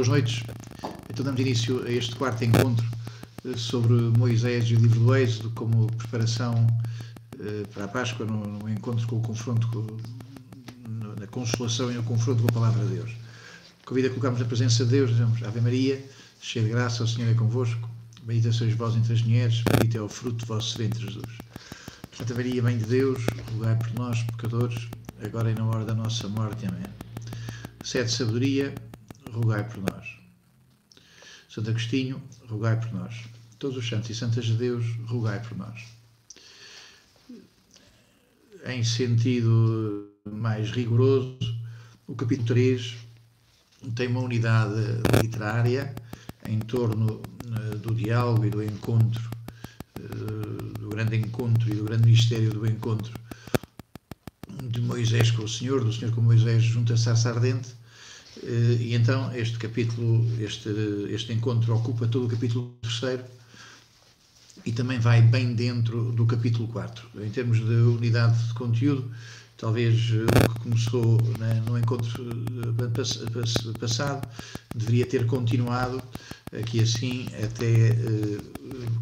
Boas noites. Então damos início a este quarto encontro eh, sobre Moisés e o livro do Êxodo como preparação eh, para a Páscoa, no, encontro com o confronto, com, na consolação e no confronto com a Palavra de Deus. Convido a colocarmos na presença de Deus, dizemos Ave Maria, cheia de graça, o Senhor é convosco, bendita sois vós entre as mulheres, bendito é o fruto do vosso ventre, Jesus. Santa Maria, Mãe de Deus, rogai por nós, pecadores, agora e na hora da nossa morte. Amém. Sede sabedoria, rogai por nós. Santo Agostinho, rogai por nós. Todos os santos e santas de Deus, rogai por nós. Em sentido mais rigoroso, o capítulo 3 tem uma unidade literária em torno eh, do diálogo e do encontro, eh, do grande encontro e do grande mistério do encontro de Moisés com o Senhor, do Senhor com Moisés junto à sarça ardente, e então este capítulo, este, este encontro ocupa todo o capítulo terceiro e também vai bem dentro do capítulo 4. Em termos de unidade de conteúdo, talvez eh, o que começou né, no encontro eh, passado deveria ter continuado aqui assim até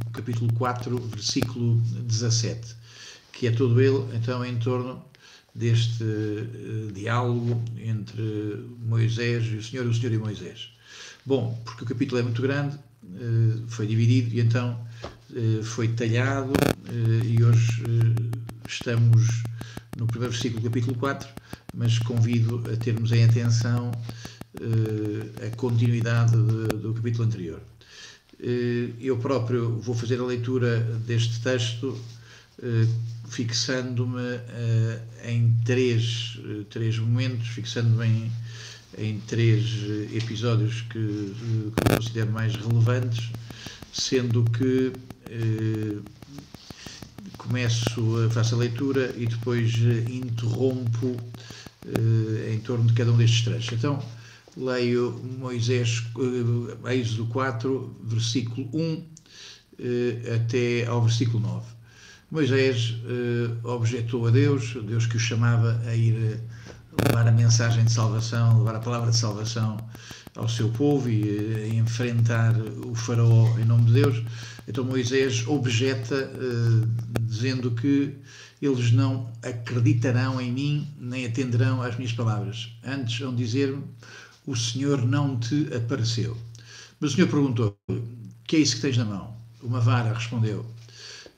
o capítulo 4, versículo 17, que é todo ele então em torno deste uh, diálogo entre Moisés e o Senhor o Senhor e Moisés. Bom, porque o capítulo é muito grande, uh, foi dividido e então uh, foi talhado e hoje estamos no primeiro versículo do capítulo 4, mas convido a termos em atenção a continuidade de, do capítulo anterior. Eu próprio vou fazer a leitura deste texto fixando-me uh, em três, uh, três momentos, fixando-me em, em três uh, episódios que, que considero mais relevantes, sendo que começo, faço a leitura e depois interrompo em torno de cada um destes trechos. Então, leio Moisés, Êxodo 4, versículo 1 até ao versículo 9. Moisés uh, objetou a Deus, Deus que o chamava a ir uh, levar a mensagem de salvação, levar a palavra de salvação ao seu povo e uh, enfrentar o faraó em nome de Deus. Então Moisés objeta dizendo que eles não acreditarão em mim nem atenderão às minhas palavras. Antes vão dizer-me, o Senhor não te apareceu. Mas o Senhor perguntou, que é isso que tens na mão? Uma vara respondeu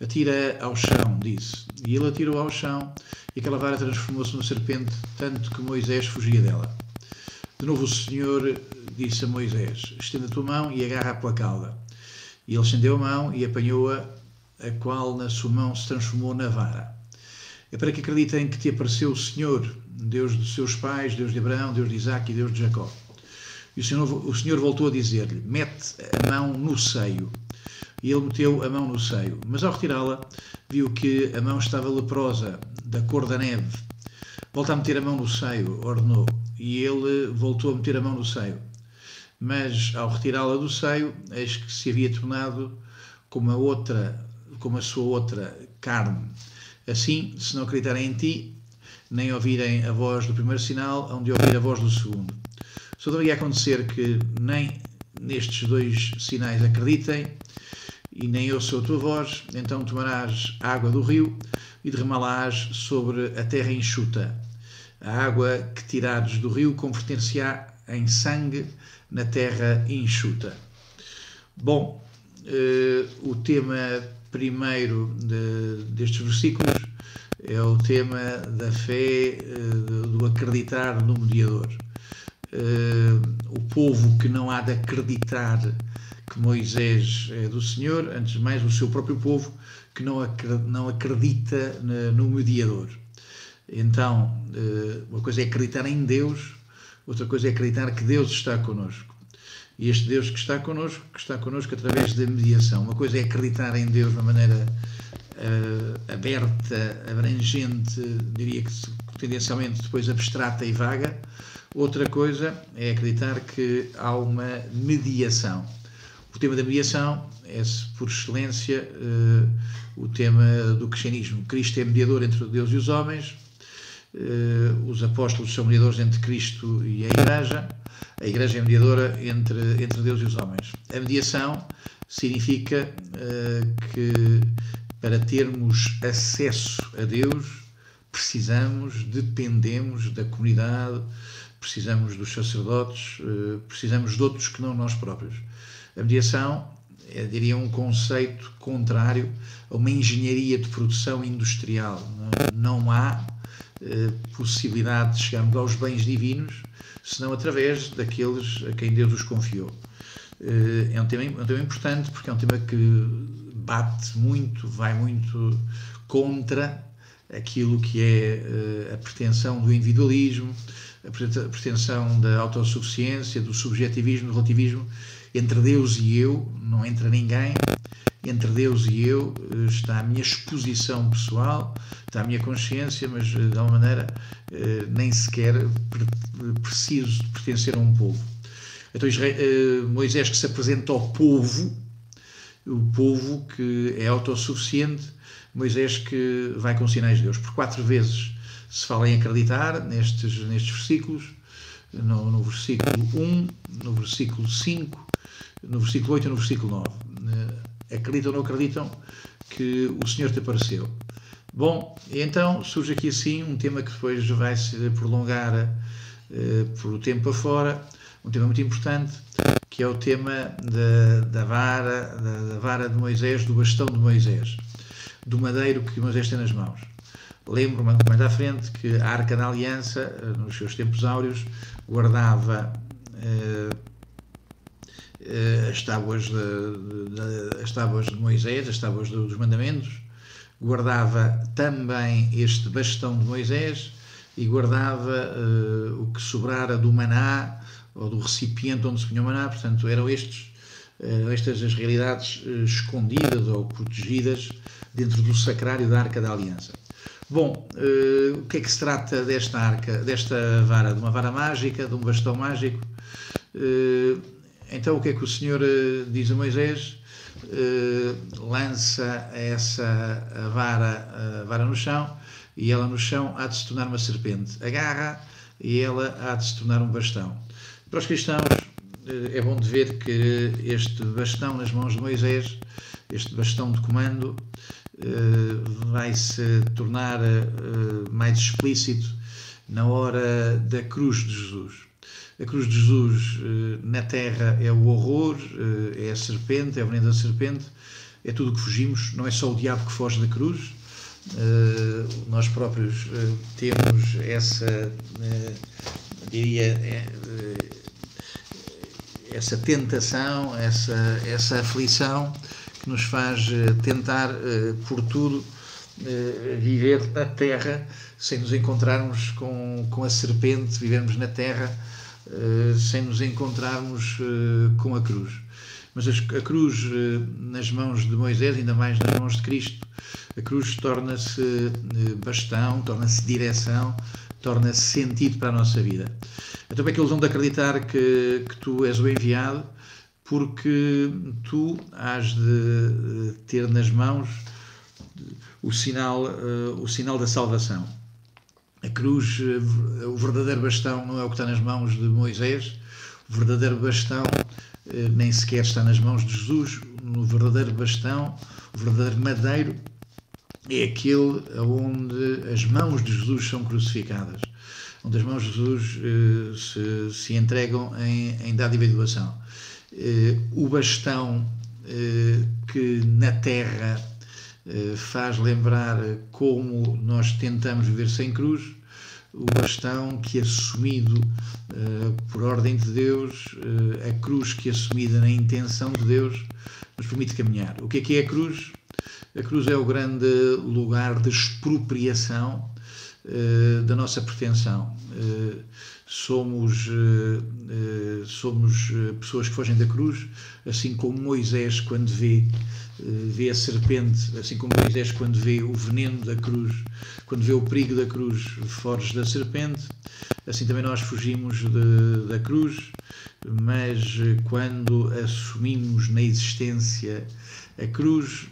atira ao chão, disse. E ele atirou ao chão e aquela vara transformou-se numa serpente, tanto que Moisés fugia dela. De novo o Senhor disse a Moisés: Estenda a tua mão e agarra pela cauda. E ele estendeu a mão e apanhou-a, a qual na sua mão se transformou na vara. É para que acreditem que te apareceu o Senhor, Deus dos seus pais, Deus de Abraão, Deus de Isaac e Deus de Jacó. E o Senhor, o Senhor voltou a dizer-lhe: Mete a mão no seio e ele meteu a mão no seio. Mas ao retirá-la, viu que a mão estava leprosa, da cor da neve. Volta a meter a mão no seio, ordenou, e ele voltou a meter a mão no seio. Mas ao retirá-la do seio, eis que se havia tornado como a outra, como a sua outra carne. Assim, se não acreditarem em ti, nem ouvirem a voz do primeiro sinal, hão de ouvir a voz do segundo. Só deveria acontecer que nem nestes dois sinais acreditem, e nem eu sou tua voz, então tomarás água do rio e derramá-la-ás sobre a terra enxuta. A água que tirares do rio converter-se-á em sangue na terra enxuta. Bom, eh, o tema primeiro de, destes versículos é o tema da fé, eh, do acreditar no mediador. Eh, o povo que não há de acreditar Moisés é do Senhor, antes de mais o seu próprio povo, que não acredita no mediador. Então, eh, uma coisa é acreditar em Deus, outra coisa é acreditar que Deus está connosco. E este Deus que está connosco, que está connosco através da mediação. Uma coisa é acreditar em Deus de uma maneira uh, aberta, abrangente, diria que tendencialmente depois abstrata e vaga. Outra coisa é acreditar que há uma mediação. Tema da mediação é, por excelência, uh, o tema do cristianismo. Cristo é mediador entre Deus e os homens os apóstolos são mediadores entre Cristo e a Igreja, a Igreja é mediadora entre, entre Deus e os homens. A mediação significa que para termos acesso a Deus precisamos, dependemos da comunidade, precisamos dos sacerdotes, precisamos de outros que não nós próprios. A mediação é, diria, um conceito contrário a uma engenharia de produção industrial. Não há eh, possibilidade de chegarmos aos bens divinos senão através daqueles a quem Deus os confiou. Eh, é um, tema, é um tema importante porque é um tema que bate muito, vai muito contra aquilo que é eh, a pretensão do individualismo, a pretensão da autossuficiência, do subjetivismo, do relativismo entre Deus e eu, não entra ninguém, entre Deus e eu eh, está a minha exposição pessoal, está a minha consciência, mas eh, de alguma maneira eh, nem sequer preciso pertencer a um povo. Então Moisés que se apresenta ao povo, o povo que é autossuficiente, Moisés que vai com sinais de Deus. Por quatro vezes se fala em acreditar nestes, nestes versículos, no, no versículo 1, no versículo 5, no versículo 8 e no versículo 9. Eh, acreditam ou não acreditam que o Senhor te apareceu? Bom, então surge aqui assim um tema que depois vai se prolongar uh, por o tempo afora, um tema muito importante, que é o tema da, da vara, da, da, vara de Moisés, do bastão de Moisés, do madeiro que Moisés tem nas mãos. Lembro-me mais à frente que a Arca da Aliança, eh, nos seus tempos áureos, guardava uh, as tábuas de, de, as tábuas de Moisés, as tábuas dos mandamentos, guardava também este bastão de Moisés e guardava uh, o que sobrara do maná ou do recipiente onde se punha o maná, portanto eram estes, uh, estas as realidades uh, escondidas ou protegidas dentro do sacrário da Arca da Aliança. Bom, o que é que se trata desta arca, desta vara? De uma vara mágica, de um bastão mágico? Então o que é que o Senhor uh, diz a Moisés? Uh, lança essa vara, a vara no chão e ela no chão há de se tornar uma serpente. Agarra e ela há de se tornar um bastão. Para os cristãos é bom de ver que este bastão nas mãos de Moisés, este bastão de comando, vai se tornar mais explícito na hora da cruz de Jesus. A cruz de Jesus eh, na terra é o horror, eh, é a serpente, é o veneno da serpente, é tudo o que fugimos, não é só o diabo que foge da cruz. Eh, nós próprios temos essa, diria, essa tentação, essa, essa aflição que nos faz tentar, por tudo, viver na terra sem nos encontrarmos com, com a serpente, vivermos na terra sem nos encontrarmos uh, com a cruz. Mas a, cruz uh, nas mãos de Moisés, ainda mais nas mãos de Cristo, a cruz torna-se bastão, torna-se direção, torna-se sentido para a nossa vida. Então é que eles vão de acreditar que, que tu és o enviado, porque tu has de ter nas mãos o sinal, o sinal da salvação. A cruz, eh, o verdadeiro bastão não é o que está nas mãos de Moisés, o verdadeiro bastão eh, nem sequer está nas mãos de Jesus. No verdadeiro bastão, o verdadeiro madeiro é aquele onde as mãos de Jesus são crucificadas, onde as mãos de Jesus eh, se, se entregam em, em dádiva doação. O bastão que na terra faz lembrar como nós tentamos viver sem cruz, o bastão que assumido uh, por ordem de Deus, uh, a cruz que assumida na intenção de Deus, nos permite caminhar. O que é que é a cruz? A cruz é o grande lugar de expropriação da nossa pretensão. somos, somos pessoas que fogem da cruz, assim como Moisés, quando vê vê a serpente, assim como Moisés quando vê o veneno da cruz, quando vê o perigo da cruz, foge da serpente, assim também nós fugimos de, da cruz mas quando assumimos na existência a cruz,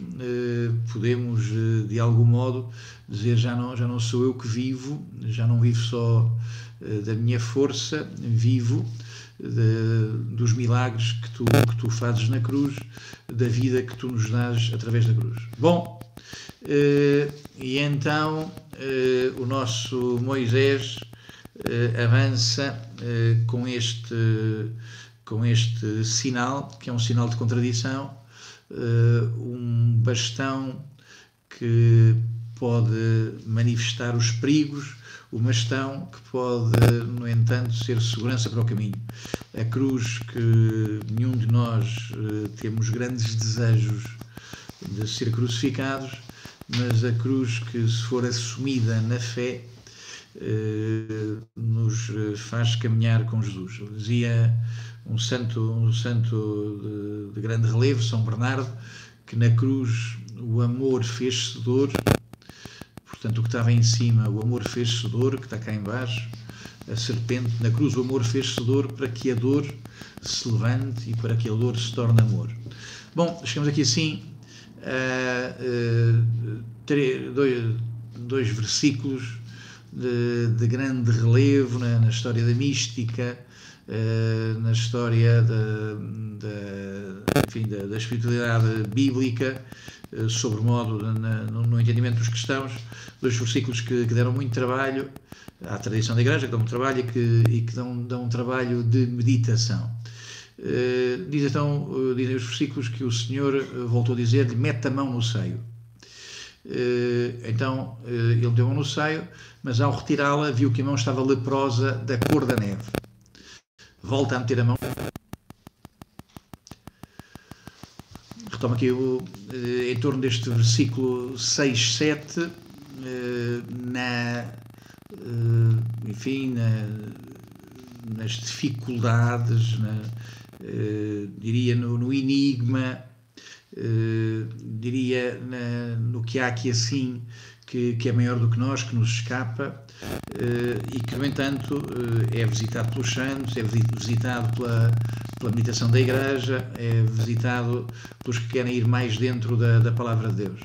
podemos de algum modo dizer já não, já não sou eu que vivo, já não vivo só da minha força, vivo de, dos milagres que tu, que tu fazes na cruz, da vida que tu nos dás através da cruz. Bom, eh, e então eh, o nosso Moisés eh, avança com este com este sinal, que é um sinal de contradição, um bastão que pode manifestar os perigos uma gestão que pode, no entanto, ser segurança para o caminho. A cruz que nenhum de nós uh, temos grandes desejos de ser crucificados, mas a cruz que, se for assumida na fé, uh, nos faz caminhar com Jesus. Dizia um santo, um santo de, de grande relevo, São Bernardo, que na cruz o amor fez-se dor Portanto, o que estava em cima, o amor fez-se dor, que está cá embaixo, a serpente, na cruz o amor fez-se dor para que a dor se levante e para que a dor se torne amor. Bom, chegamos aqui assim a, a, dois, dois, versículos de, de grande relevo na, na, história da mística, na história da, da, enfim, da, da espiritualidade bíblica, sobre modo no, entendimento dos cristãos, dois versículos que, que, deram muito trabalho à tradição da Igreja, que dão um trabalho e que, e que dão, dão um trabalho de meditação. Uh, diz então, uh, dizem os versículos que o Senhor voltou a dizer-lhe: mete a mão no seio. então ele deu a mão no seio, mas ao retirá-la viu que a mão estava leprosa da cor da neve. Volta a meter a mão. Retoma aqui o, em torno deste versículo 6, 7 eh, na, eh, enfim, na, nas dificuldades, na, eh, diria no, no enigma, diria na, no que há aqui assim que, que, é maior do que nós, que nos escapa e que, no entanto, é visitado pelos santos, é visitado pela, pela meditação da Igreja, é visitado pelos que querem ir mais dentro da, da palavra de Deus.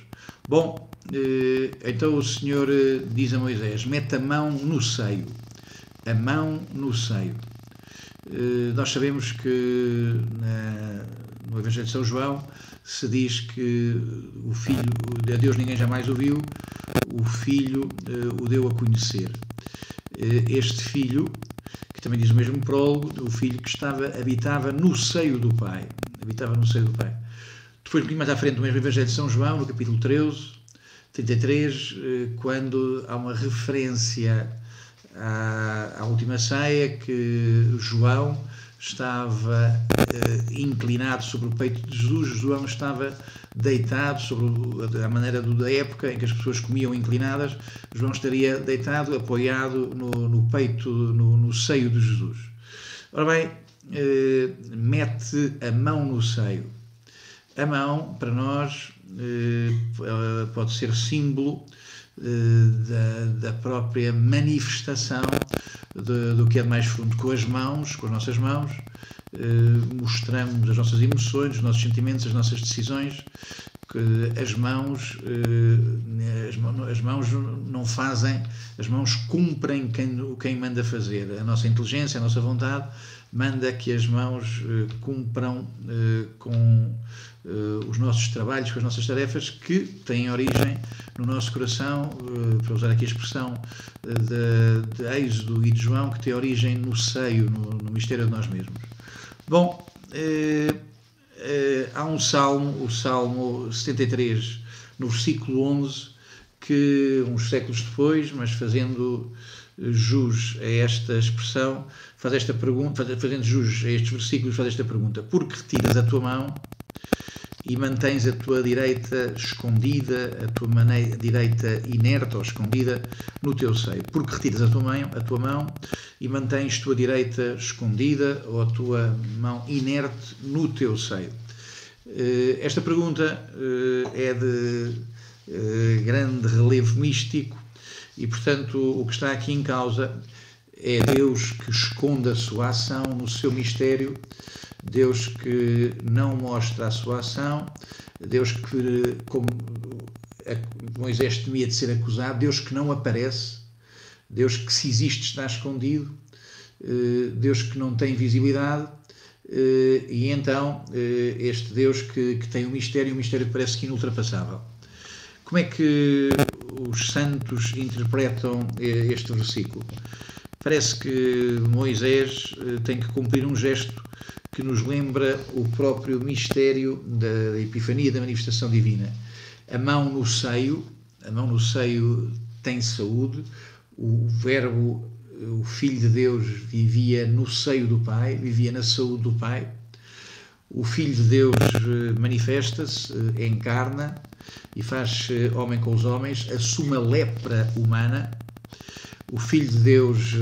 Bom, eh, então o Senhor eh, diz a Moisés: mete a mão no seio. A mão no seio. Eh, nós sabemos que no Evangelho de São João se diz que o filho, a Deus ninguém jamais ouviu, o filho o deu a conhecer. Este filho, também diz o mesmo prólogo, o filho que estava, habitava no seio do Pai. Habitava no seio do Pai. Depois, um pouquinho mais à frente, do mesmo Evangelho de São João, no capítulo 13, 33, eh, quando há uma referência à, à última ceia que João estava eh, inclinado sobre o peito de Jesus, João estava deitado sobre a maneira do, da época em que as pessoas comiam inclinadas, João estaria deitado, apoiado no, no peito, no, no, seio de Jesus. Ora bem, eh, mete a mão no seio. A mão, para nós, eh, pode ser símbolo da, da própria manifestação de, do que é de mais fundo. Com as mãos, com as nossas mãos, eh, mostramos as nossas emoções, os nossos sentimentos, as nossas decisões. As mãos, as mãos não fazem, as mãos cumprem quem, quem manda fazer. A nossa inteligência, a nossa vontade manda que as mãos cumpram com uh, os nossos trabalhos, com as nossas tarefas, que têm origem no nosso coração, uh, para usar aqui a expressão uh, de, de Êxodo e de João, que tem origem no seio, no, no mistério de nós mesmos. Bom, há um salmo, o Salmo 73, no versículo 11, que uns séculos depois, mas fazendo jus a esta expressão, faz esta pergunta, fazendo jus a estes versículos, faz esta pergunta: Por que retiras a tua mão e mantens a tua direita escondida, a tua direita inerte ou escondida no teu seio. Porque retiras a tua mão, a tua mão e mantens tua direita escondida ou a tua mão inerte no teu seio. Eh, esta pergunta eh, é de eh, grande relevo místico e, portanto, o que está aqui em causa é Deus que esconde a sua ação no seu mistério, Deus que não mostra a sua ação, Deus que, como Moisés temia de ser acusado, Deus que não aparece, Deus que se existe está escondido, eh, Deus que não tem visibilidade, eh, e então eh, este Deus que, que tem um mistério, um mistério que parece que inultrapassável. Como é que os santos interpretam este versículo? Parece que Moisés tem que cumprir um gesto que nos lembra o próprio mistério da Epifania, da manifestação divina. A mão no seio, a mão no seio tem saúde, o Verbo o Filho de Deus vivia no seio do Pai, vivia na saúde do Pai. O Filho de Deus eh, manifesta-se, eh, encarna e faz eh, homem com os homens, assume a lepra humana. O Filho de Deus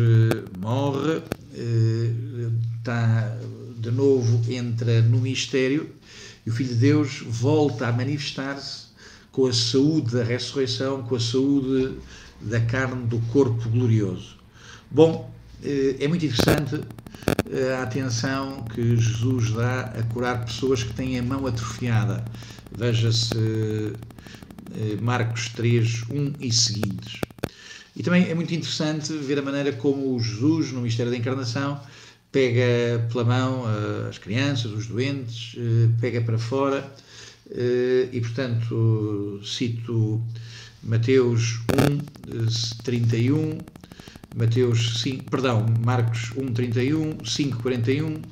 morre, está de novo, entra no mistério e o Filho de Deus volta a manifestar-se com a saúde da ressurreição, com a saúde da carne do corpo glorioso. Bom, eh, é muito interessante eh, a atenção que Jesus dá a curar pessoas que têm a mão atrofiada. Veja-se eh, Marcos 3, 1 e seguintes. E também é muito interessante ver a maneira como Jesus, no mistério da encarnação, pega pela mão as crianças, os doentes, pega para fora e, portanto, cito Mateus 1, 31, Mateus 5, perdão, Marcos 1, 31, 5, 41,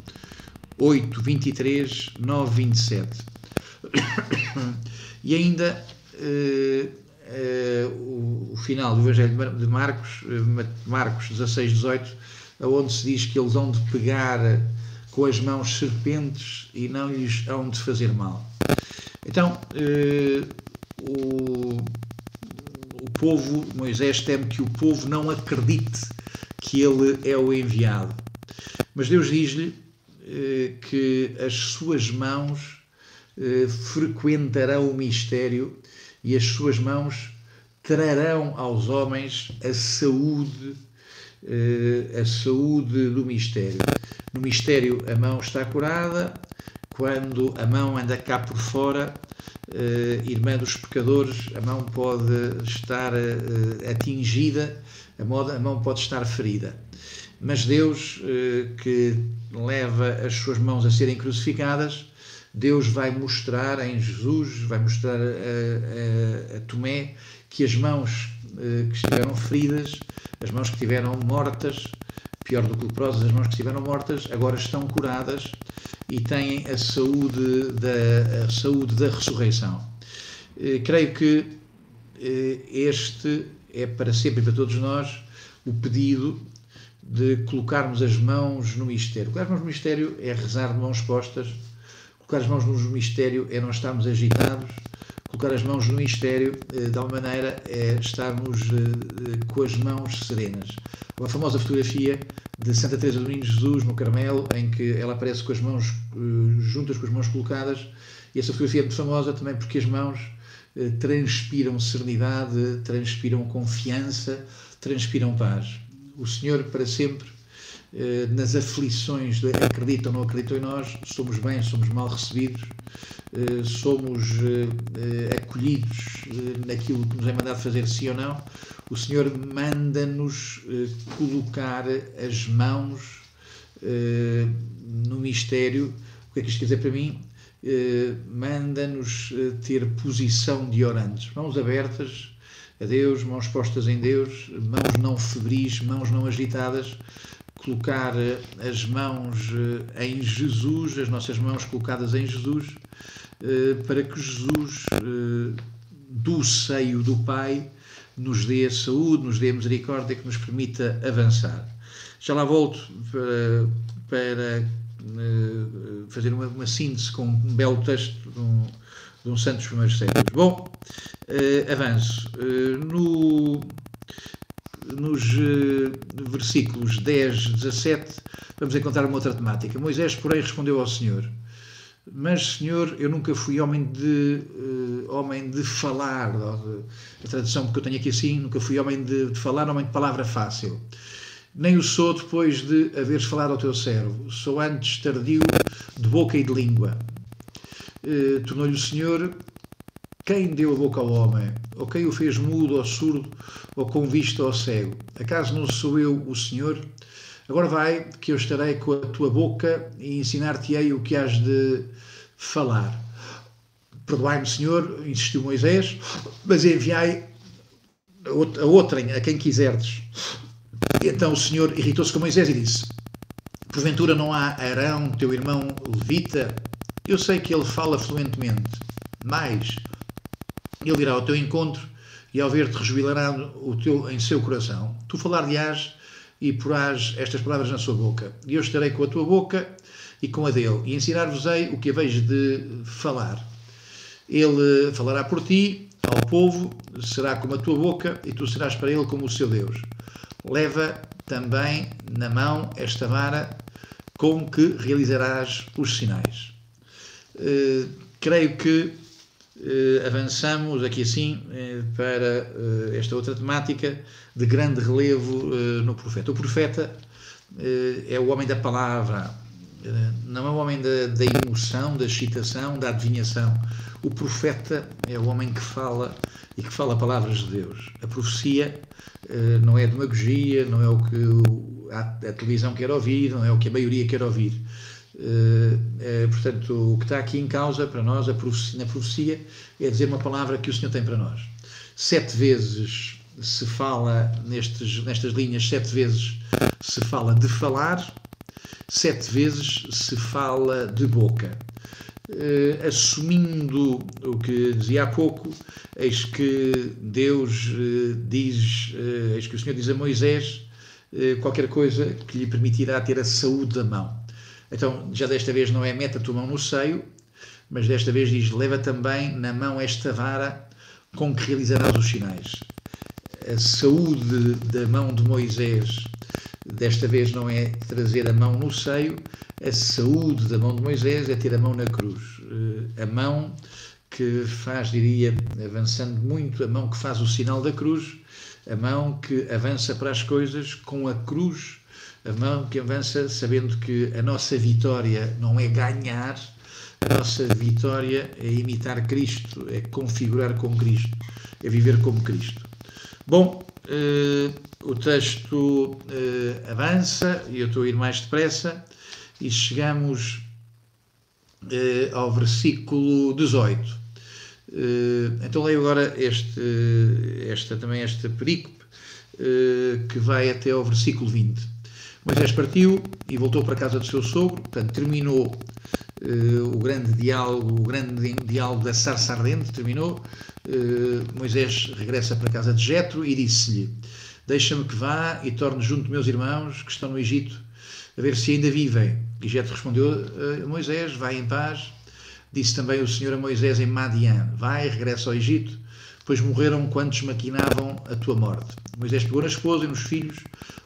8, 23, 9, 27. E ainda o, o, final do Evangelho de Marcos, uh, Marcos 16, 18, onde se diz que eles hão de pegar com as mãos serpentes e não lhes hão de fazer mal. Então, o o povo, Moisés teme que o povo não acredite que ele é o enviado. Mas Deus diz-lhe eh, que as suas mãos eh, frequentarão o mistério e as suas mãos trarão aos homens a saúde, eh, a saúde do mistério. No mistério a mão está curada, quando a mão anda cá por fora, uh, irmã dos pecadores, a mão pode estar uh, atingida, a, mão pode estar ferida. Mas Deus, que leva as suas mãos a serem crucificadas, Deus vai mostrar em Jesus, vai mostrar a, a, a Tomé que as mãos que estiveram feridas, as mãos que estiveram mortas, pior do que leprosas, as mãos que estiveram mortas, agora estão curadas e têm a saúde da, a saúde da ressurreição. Eh, creio que eh, este é para sempre e para todos nós o pedido de colocarmos as mãos no mistério. Colocar as mãos no mistério é rezar de mãos postas, colocar as mãos no mistério é não estarmos agitados, colocar as mãos no mistério, eh, de alguma maneira, é estarmos com as mãos serenas. Uma famosa fotografia de Santa Teresa do Menino Jesus no Carmelo, em que ela aparece com as mãos juntas, com as mãos colocadas, e essa fotografia é muito famosa também porque as mãos transpiram serenidade, transpiram confiança, transpiram paz. O Senhor, para sempre, nas aflições de acreditam não acreditam em nós, somos bem, somos mal recebidos, somos acolhidos naquilo que nos é mandado fazer, sim ou não, o Senhor manda-nos eh, colocar as mãos eh, no mistério. O que é que isto quer dizer para mim? Eh, manda-nos ter posição de orantes, mãos abertas a Deus, mãos postas em Deus, mãos não febris, mãos não agitadas, colocar as mãos em Jesus, as nossas mãos colocadas em Jesus, para que Jesus, do seio do Pai, nos dê saúde, nos dê misericórdia, que nos permita avançar. Já lá volto para, para fazer uma, uma, síntese com um belo texto de um, de um santo dos primeiros séculos. Bom, avanço. No, nos versículos 10, 17, vamos encontrar uma outra temática. Moisés, porém, respondeu ao Senhor: mas, Senhor, eu nunca fui homem de, uh, homem de falar, a tradução que eu tenho aqui assim, nunca fui homem de, de, falar, homem de palavra fácil. nem o sou depois de haveres falado ao teu servo. Sou antes tardio de boca e de língua. Eh, Tornou-lhe o Senhor quem deu a boca ao homem? Ou quem o fez mudo ou surdo ou com vista ou cego? Acaso não sou eu o Senhor? Agora vai, que eu estarei com a tua boca e ensinar-te-ei o que has de falar. Perdoai-me, Senhor, insistiu Moisés, mas enviai a outrem, a quem quiserdes. Então o Senhor irritou-se com Moisés e disse: Porventura não há Arão, teu irmão levita? Eu sei que ele fala fluentemente, mas ele virá ao teu encontro e ao ver-te rejubilará o teu, em seu coração. Tu falar-lhe-ás e porás estas palavras na sua boca. E eu estarei com a tua boca e com a dele, e ensinar-vos-ei o que haveis de falar. Ele falará por ti ao povo, será como a tua boca, e tu serás para ele como o seu Deus. Leva também na mão esta vara com que realizarás os sinais. Uh, creio que uh, avançamos aqui assim uh, para esta outra temática de grande relevo no profeta. O profeta é o homem da palavra, não é o homem da, da emoção, da excitação, da adivinhação. O profeta é o homem que fala e que fala palavras de Deus. A profecia não é demagogia, não é o que a, a televisão quer ouvir, não é o que a maioria quer ouvir. Uh, portanto, o que está aqui em causa para nós, profecia, na profecia, é dizer uma palavra que o Senhor tem para nós. Sete vezes se fala nestes, nestas linhas, sete vezes se fala de falar, sete vezes se fala de boca. Uh, assumindo o que dizia há pouco, eis que Deus uh, diz, uh, eis que o Senhor diz a Moisés qualquer coisa que lhe permitirá ter a saúde da mão. Então, já desta vez não é meta a tua mão no seio, mas desta vez diz: leva também na mão esta vara com que realizarás os sinais. A saúde da mão de Moisés, desta vez não é trazer a mão no seio, a saúde da mão de Moisés é ter a mão na cruz. Eh, a mão que faz, diria, avançando muito, a mão que faz o sinal da cruz, a mão que avança para as coisas com a cruz a mão que avança sabendo que a nossa vitória não é ganhar, a nossa vitória é imitar Cristo, é configurar com Cristo, é viver como Cristo. Bom, eh, o texto eh, avança e eu estou a ir mais depressa e chegamos eh, ao versículo 18. Eh, então leio agora este, esta, também esta perícope que vai até ao versículo 20. Moisés partiu e voltou para a casa do seu sogro, portanto, terminou uh, o grande diálogo, o grande diálogo da sarça ardente, terminou. Uh, Moisés regressa para a casa de Jetro e disse-lhe: Deixa-me que vá e torne junto meus irmãos que estão no Egito, a ver se ainda vivem. E Jetro respondeu a Moisés: Vai em paz. Disse também o Senhor a Moisés em Madian: Vai, regressa ao Egito, pois morreram quantos maquinavam a tua morte. Moisés pegou na esposa e nos filhos,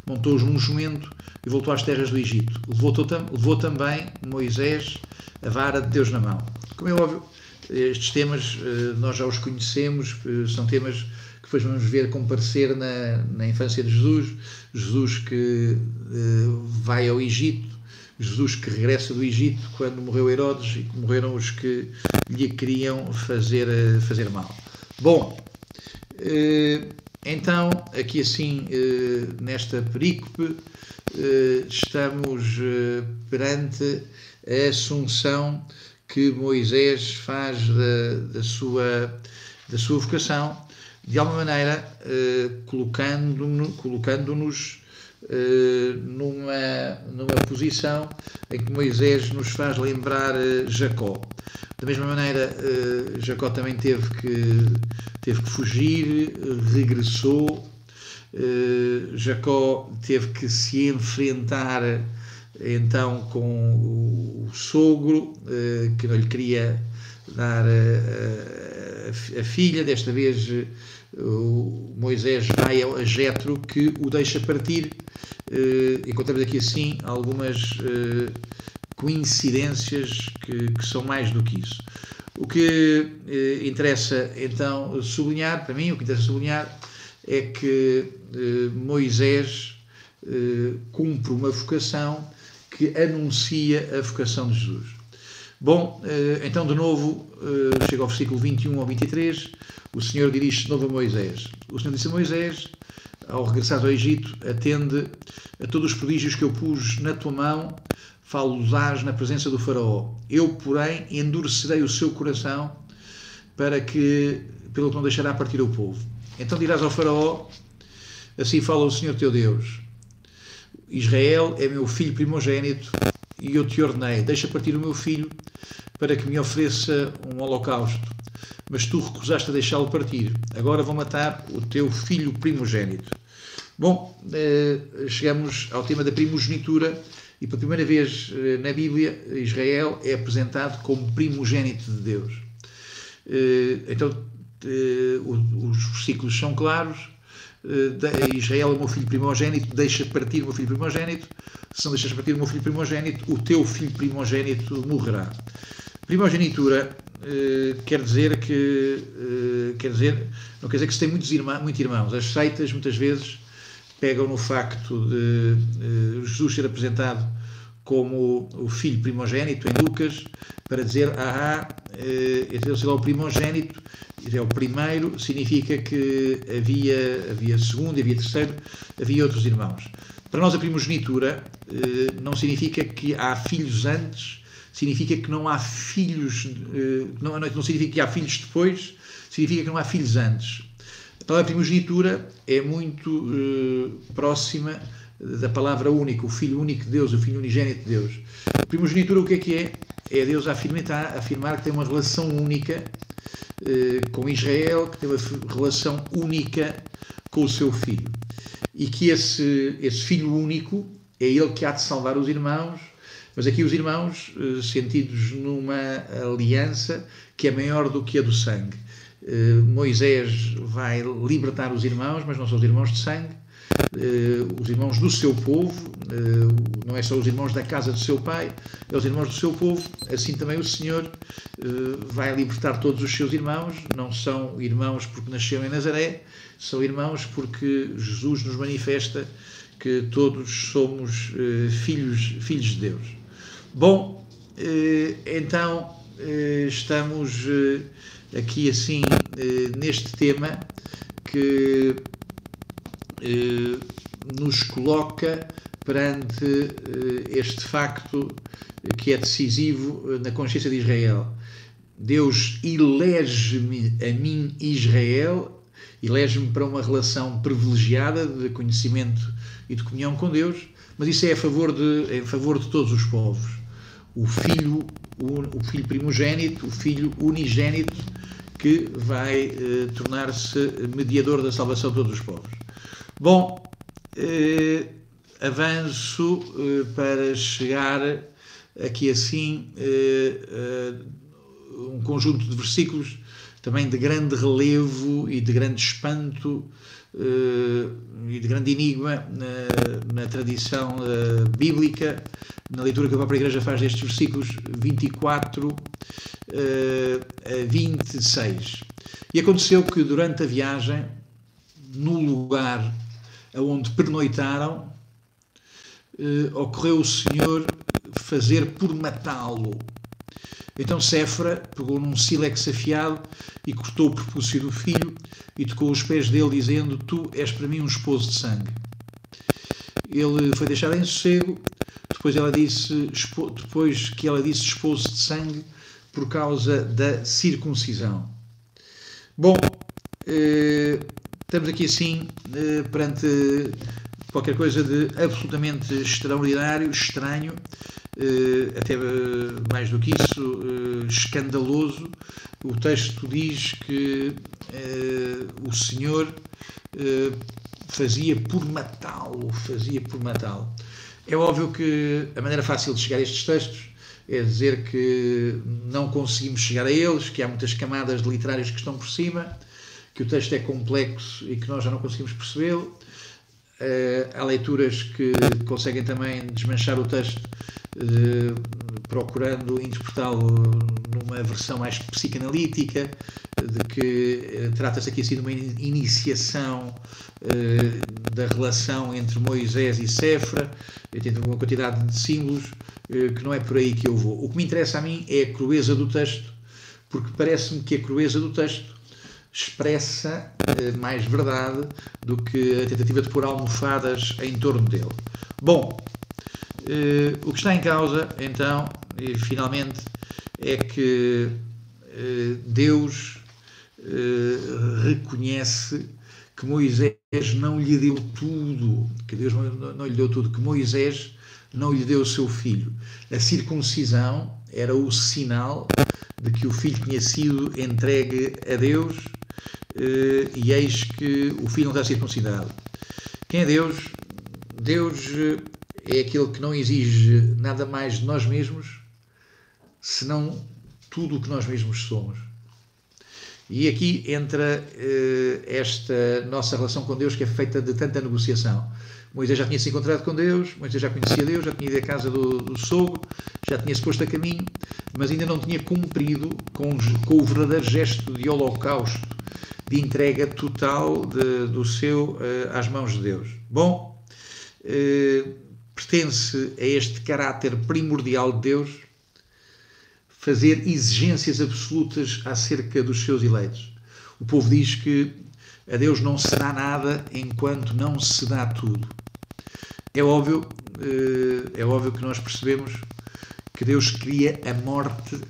montou-os num jumento e voltou às terras do Egito. Levou, levou também Moisés a vara de Deus na mão. Como é óbvio, estes temas eh, nós já os conhecemos, eh, são temas que depois vamos ver comparecer na, na infância de Jesus, Jesus que uh, vai ao Egito, Jesus que regressa do Egito quando morreu Herodes e que morreram os que lhe queriam fazer, fazer mal. Bom, então, aqui assim, nesta perícope, eh, estamos eh, perante a assunção que Moisés faz da, da, sua, da sua vocação, de alguma maneira eh, colocando-nos colocando numa, numa posição em que Moisés nos faz lembrar Jacó. Da mesma maneira, Jacó também teve que, teve que fugir, regressou eh, Jacó teve que se enfrentar então com o, sogro eh, que não lhe queria dar a, a, a filha, desta vez o Moisés vai a Jetro que o deixa partir. Eh, encontramos aqui assim algumas coincidências que, que, são mais do que isso. O que interessa então sublinhar, para mim, o que interessa sublinhar é que eh, Moisés cumpre uma vocação que anuncia a vocação de Jesus. Bom, então de novo, chega ao versículo 21 ao 23, o Senhor dirige-se de novo a Moisés. O Senhor disse a Moisés, ao regressar ao Egito, atende a todos os prodígios que eu pus na tua mão, falo-los na presença do faraó. Eu, porém, endurecerei o seu coração para que, pelo que não deixará partir o povo. Então dirás ao faraó, assim fala o Senhor teu Deus, Israel é meu filho primogênito e eu te ordenei, deixa partir o meu filho para que me ofereça um holocausto. Mas tu recusaste a deixá-lo partir. Agora vou matar o teu filho primogênito. Bom, eh, chegamos ao tema da primogenitura e pela primeira vez eh, na Bíblia Israel é apresentado como primogênito de Deus. Eh, então os versículos são claros. Israel é o meu filho primogênito, deixa partir o meu filho primogênito. Se não deixas partir o meu filho primogênito, o teu filho primogênito morrerá. Primogenitura quer dizer que quer dizer não quer dizer que se tem muitos irmãos, muitos irmãos. As seitas muitas vezes pegam no facto de uh, Jesus ser apresentado como o filho primogênito em Lucas para dizer ah, ele é o primogênito é o primeiro significa que havia havia segundo havia terceiro havia outros irmãos para nós a primogenitura não significa que há filhos antes significa que não há filhos, eh, não, não significa que há filhos depois, significa que não há filhos antes. A palavra primogenitura é muito uh, próxima da palavra única, o Filho único de Deus, o Filho unigênito de Deus. Primogenitura o que é que é? É Deus afirmar, afirmar que tem uma relação única uh, com Israel, que tem uma relação única com o seu Filho. E que esse, esse Filho único é ele que há de salvar os irmãos, mas aqui os irmãos, eh, sentidos numa aliança que é maior do que a do sangue. Eh, Moisés vai libertar os irmãos, mas não são os irmãos de sangue, eh, os irmãos do seu povo, não é só os irmãos da casa do seu pai, é os irmãos do seu povo. Assim também o Senhor vai libertar todos os seus irmãos. Não são irmãos porque nasceram em Nazaré, são irmãos porque Jesus nos manifesta que todos somos filhos, filhos de Deus. Bom, então estamos aqui assim neste tema que nos coloca perante este facto que é decisivo na consciência de Israel. Deus elege-me a mim, Israel, elege-me para uma relação privilegiada de conhecimento e de comunhão com Deus, mas isso é a favor de, é a favor de todos os povos o filho, o, o filho primogênito, o filho unigênito, que vai eh, tornar-se mediador da salvação de todos os povos. Bom, eh, avanço eh, para chegar aqui assim eh, um conjunto de versículos também de grande relevo e de grande espanto e de grande enigma na, na tradição uh, bíblica, na leitura que a própria Igreja faz destes versículos 24 uh, eh, a 26. E aconteceu que durante a viagem, no lugar onde pernoitaram, ocorreu o Senhor fazer por matá-lo. Então Séfora pegou num sílex afiado e cortou o prepúcio do filho e tocou os pés dele, dizendo: Tu és para mim um esposo de sangue. Ele foi deixado em sossego. Depois, ela disse, depois que ela disse esposo de sangue, por causa da circuncisão. Bom, eh, estamos aqui assim eh, perante qualquer coisa de absolutamente extraordinário, estranho, eh, até mais do que isso, escandaloso, o texto diz que o Senhor fazia por matá-lo, fazia por matá-lo. É óbvio que a maneira fácil de chegar a estes textos é dizer que não conseguimos chegar a eles, que há muitas camadas de literários que estão por cima, que o texto é complexo e que nós já não conseguimos percebê-lo. Há leituras que conseguem também desmanchar o texto procurando interpretá-lo numa versão mais psicanalítica, de que trata-se aqui assim de uma iniciação da relação entre Moisés e Sefra, tem uma quantidade de símbolos que não é por aí que eu vou. O que me interessa a mim é a crueza do texto, porque parece-me que a crueza do texto expressa mais verdade do que a tentativa de pôr almofadas em torno dele. Bom, Uh, o que está em causa, então, e finalmente, é que uh, Deus uh, reconhece que Moisés não lhe deu tudo, que Deus não lhe deu tudo, que Moisés não lhe deu o seu filho. A circuncisão era o sinal de que o filho tinha sido entregue a Deus e eis que o filho não está circuncidado. Quem é Deus? Deus é aquele que não exige nada mais de nós mesmos, senão tudo o que nós mesmos somos. E aqui entra uh, esta nossa relação com Deus que é feita de tanta negociação. Moisés já tinha se encontrado com Deus, Moisés já conhecia Deus, já tinha ido à casa do, do sogro, já tinha se posto a caminho, mas ainda não tinha cumprido com, com o verdadeiro gesto de holocausto, de entrega total de, do seu uh, às mãos de Deus. Bom, uh, pertence a este caráter primordial de Deus fazer exigências absolutas acerca dos seus eleitos. O povo diz que a Deus não se dá nada enquanto não se dá tudo. É óbvio, eh, é óbvio que nós percebemos que Deus cria a morte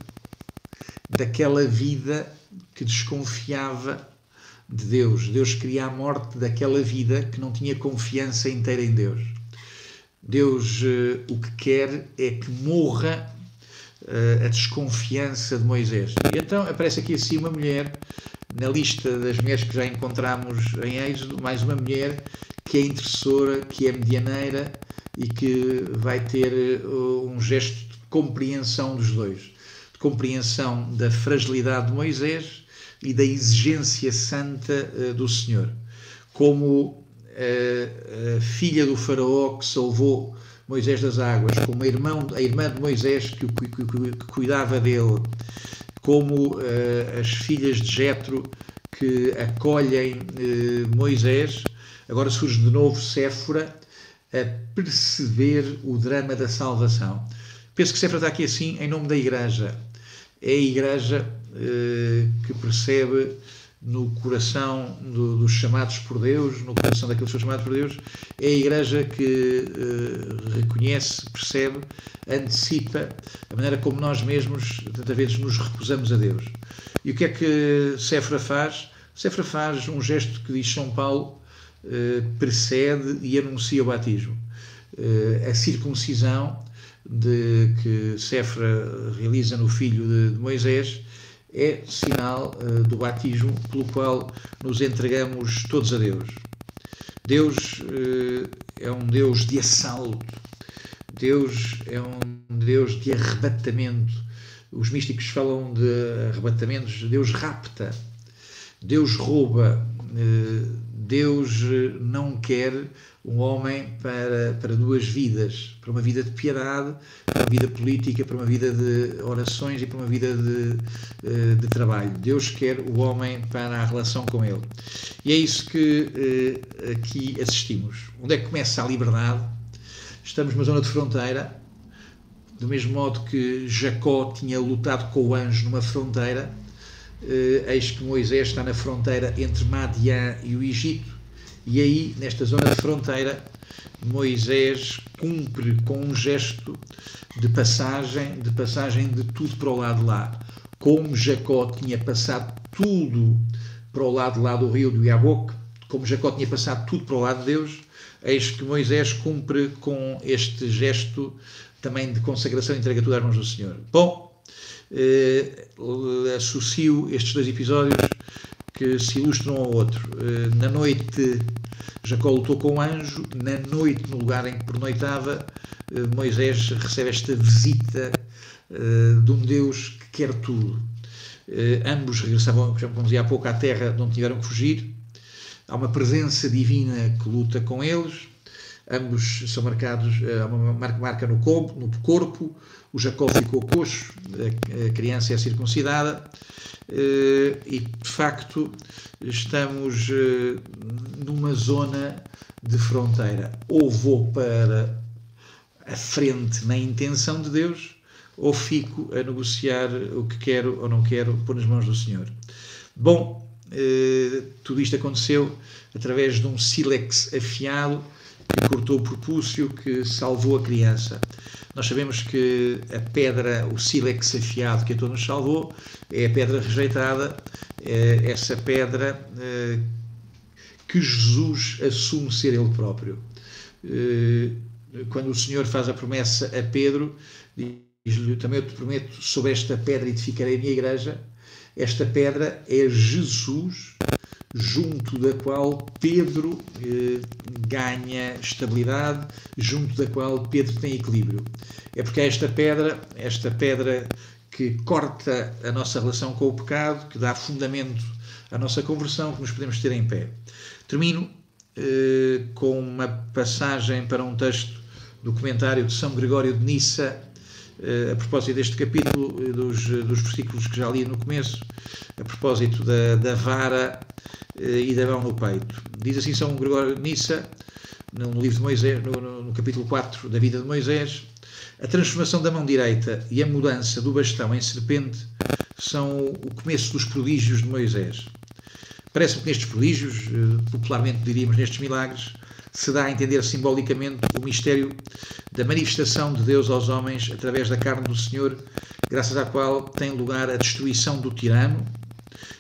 daquela vida que desconfiava de Deus. Deus cria a morte daquela vida que não tinha confiança inteira em Deus. Deus uh, o que quer é que morra uh, a desconfiança de Moisés. E então aparece aqui assim uma mulher, na lista das mulheres que já encontramos em Êxodo, mais uma mulher que é intercessora, que é medianeira e que vai ter uh, um gesto de compreensão dos dois. De compreensão da fragilidade de Moisés e da exigência santa do Senhor. Como a, a filha do faraó que salvou Moisés das águas, como a, irmão, a irmã de Moisés que, que, que, que cuidava dele, como uh, as filhas de Jetro que acolhem Moisés, agora surge de novo Séfora a perceber o drama da salvação. Penso que Séfora está aqui assim em nome da Igreja. É a Igreja que percebe no coração do, dos chamados por Deus, no coração daqueles que são chamados por Deus, é a Igreja que uh, reconhece, percebe, antecipa a maneira como nós mesmos, tantas vezes, nos recusamos a Deus. E o que é que Séfora faz? Séfora faz um gesto que diz São Paulo, uh, precede e anuncia o batismo. Uh, a circuncisão de que Séfora realiza no filho de, de Moisés é sinal uh, do batismo pelo qual nos entregamos todos a Deus. Deus uh, é um Deus de assalto, Deus é um Deus de arrebatamento. Os místicos falam de arrebatamentos, Deus rapta, Deus rouba, uh, Deus não quer um homem para, para duas vidas, para uma vida de piedade, para uma vida política, para uma vida de orações e para uma vida de, eh, de trabalho. Deus quer o homem para a relação com Ele. E é isso que eh, aqui assistimos. Onde é que começa a liberdade? Estamos numa zona de fronteira, do mesmo modo que Jacó tinha lutado com o anjo numa fronteira, eh, eis que Moisés está na fronteira entre Madian e o Egito, e aí, nesta zona de fronteira, Moisés cumpre com um gesto de passagem, de passagem de tudo para o lado lá. Como Jacó tinha passado tudo para o lado lá do rio do Iaboque, como Jacó tinha passado tudo para o lado de Deus, eis que Moisés cumpre com este gesto também de consagração e entrega tudo às mãos do Senhor. Bom, eh, associo estes dois episódios que se ilustram ao outro. Eh, na noite, Jacó lutou com o anjo, na noite, no lugar em que pernoitava, eh, Moisés recebe esta visita eh, de um Deus que quer tudo. Ambos regressavam, como dizia há pouco, à terra de onde tiveram que fugir. há uma presença divina que luta com eles. Ambos são marcados, há uma marca no corpo. O Jacó ficou coxo, a criança é circuncidada. E de facto, estamos numa zona de fronteira. Ou vou para a frente na intenção de Deus, ou fico a negociar o que quero ou não quero pôr nas mãos do Senhor. Bom, eh, tudo isto aconteceu através de um sílex afiado que cortou o propúcio, que salvou a criança. Nós sabemos que a pedra, o sílex afiado que a todos nos salvou, é a pedra rejeitada, é essa pedra eh, que Jesus assume ser Ele próprio. Eh, quando o Senhor faz a promessa a Pedro, diz-lhe: Também eu te prometo, sobre esta pedra edificarei a minha igreja. Esta pedra é Jesus, junto da qual Pedro eh, ganha estabilidade, junto da qual Pedro tem equilíbrio. É porque é esta pedra, esta pedra que corta a nossa relação com o pecado, que dá fundamento à nossa conversão, que nos podemos ter em pé. Termino eh, com uma passagem para um texto do comentário de São Gregório de Nissa, eh, a propósito deste capítulo, eh, dos, dos versículos que já li no começo, a propósito da, da vara e da mão no peito. Diz assim São Gregório Nissa, no, livro de Moisés, no, no, no capítulo 4 da vida de Moisés, a transformação da mão direita e a mudança do bastão em serpente são o começo dos prodígios de Moisés. Parece-me que nestes prodígios, popularmente diríamos nestes milagres, se dá a entender simbolicamente o mistério da manifestação de Deus aos homens através da carne do Senhor, graças à qual tem lugar a destruição do tirano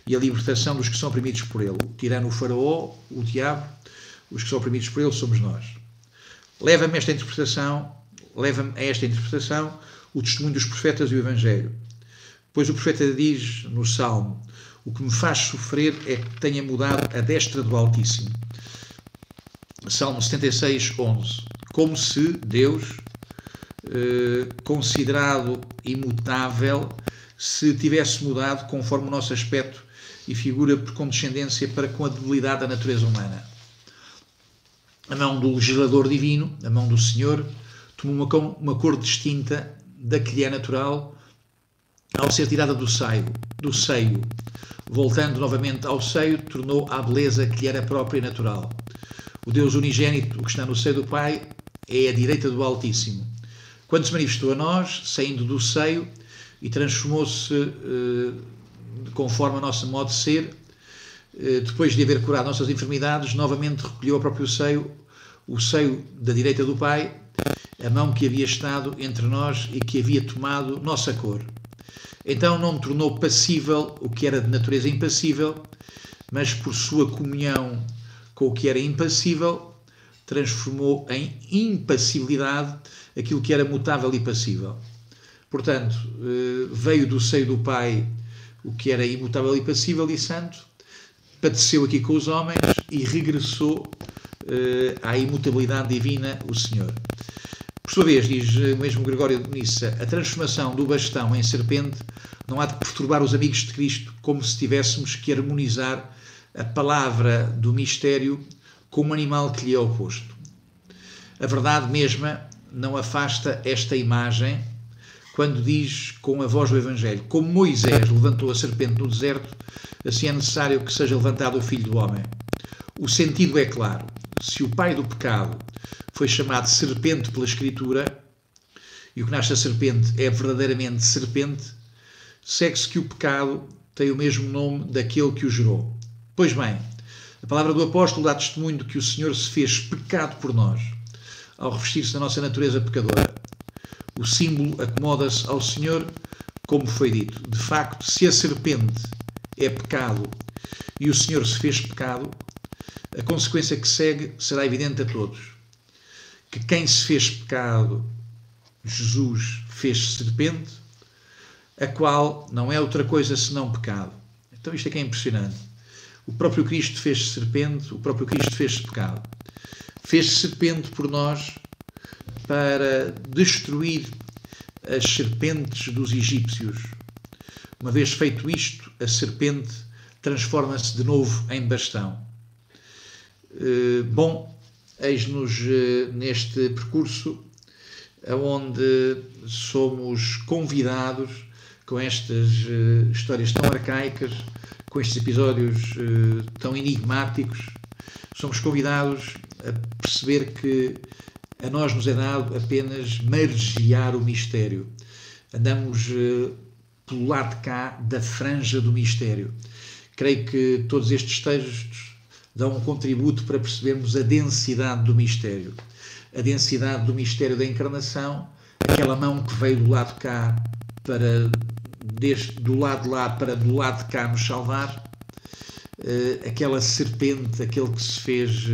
e a libertação dos que são oprimidos por ele. O tirano, o faraó, o diabo, os que são oprimidos por ele somos nós. Leva-me esta interpretação, leva-me a esta interpretação o testemunho dos profetas e o Evangelho. Pois o profeta diz no Salmo: O que me faz sofrer é que tenha mudado a destra do Altíssimo. Salmo 76, 11. Como se Deus, eh, considerado imutável, se tivesse mudado conforme o nosso aspecto e figura por condescendência para com a debilidade da natureza humana. A mão do legislador divino, a mão do Senhor, tomou uma, cor distinta da que lhe é natural ao ser tirada do seio, do seio. Voltando novamente ao seio, tornou a beleza que lhe era própria e natural. O Deus unigênito, o que está no seio do Pai, é a direita do Altíssimo. Quando se manifestou a nós, saindo do seio e transformou-se eh, conforme a nosso modo de ser, eh, depois de haver curado nossas enfermidades, novamente recolheu ao próprio seio, o seio da direita do Pai, a mão que havia estado entre nós e que havia tomado nossa cor. Então não tornou passível o que era de natureza impassível, mas por sua comunhão com o que era impassível, transformou em impassibilidade aquilo que era mutável e passível. Portanto, eh, veio do seio do Pai o que era imutável e passível e santo, padeceu aqui com os homens e regressou eh, à imutabilidade divina o Senhor. Por sua vez, diz mesmo Gregório de Nissa, a transformação do bastão em serpente não há de perturbar os amigos de Cristo como se tivéssemos que harmonizar a palavra do mistério como um animal que lhe é oposto. A verdade mesma não afasta esta imagem quando diz com a voz do Evangelho: Como Moisés levantou a serpente no deserto, assim é necessário que seja levantado o Filho do Homem. O sentido é claro. Se o pai do pecado foi chamado serpente pela Escritura, e o que nasce da serpente é verdadeiramente serpente, segue-se que o pecado tem o mesmo nome daquele que o gerou. Pois bem, a palavra do apóstolo dá testemunho de que o Senhor se fez pecado por nós, ao revestir-se da nossa natureza pecadora. O símbolo acomoda-se ao Senhor, como foi dito. De facto, se a serpente é pecado e o Senhor se fez pecado, a consequência que segue será evidente a todos. Que quem se fez pecado, Jesus fez serpente, a qual não é outra coisa senão pecado. Então isto é que é impressionante. O próprio Cristo fez serpente, o próprio Cristo fez pecado. Fez serpente por nós para destruir as serpentes dos egípcios. Uma vez feito isto, a serpente transforma-se de novo em bastão. Bom, eis-nos neste percurso onde somos convidados com estas histórias tão arcaicas, com estes episódios tão enigmáticos, somos convidados a perceber que a nós nos é dado apenas margear o mistério. Andamos uh, pelo lado de cá da franja do mistério. Creio que todos estes textos dão um contributo para percebermos a densidade do mistério. A densidade do mistério da encarnação, aquela mão que veio do lado de cá para desde do lado de lá para do lado de cá nos salvar, uh, aquela serpente, aquele que se fez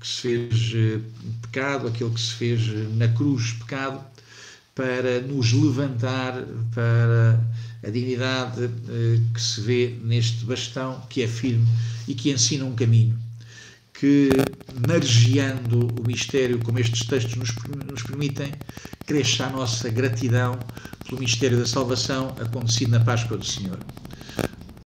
que se fez eh, pecado, aquele que se fez eh, na cruz pecado, para nos levantar para a dignidade eh, que se vê neste bastão, que é firme e que ensina um caminho. Que, margeando o mistério, como estes textos nos, nos permitem, cresça a nossa gratidão pelo mistério da salvação acontecido na Páscoa do Senhor.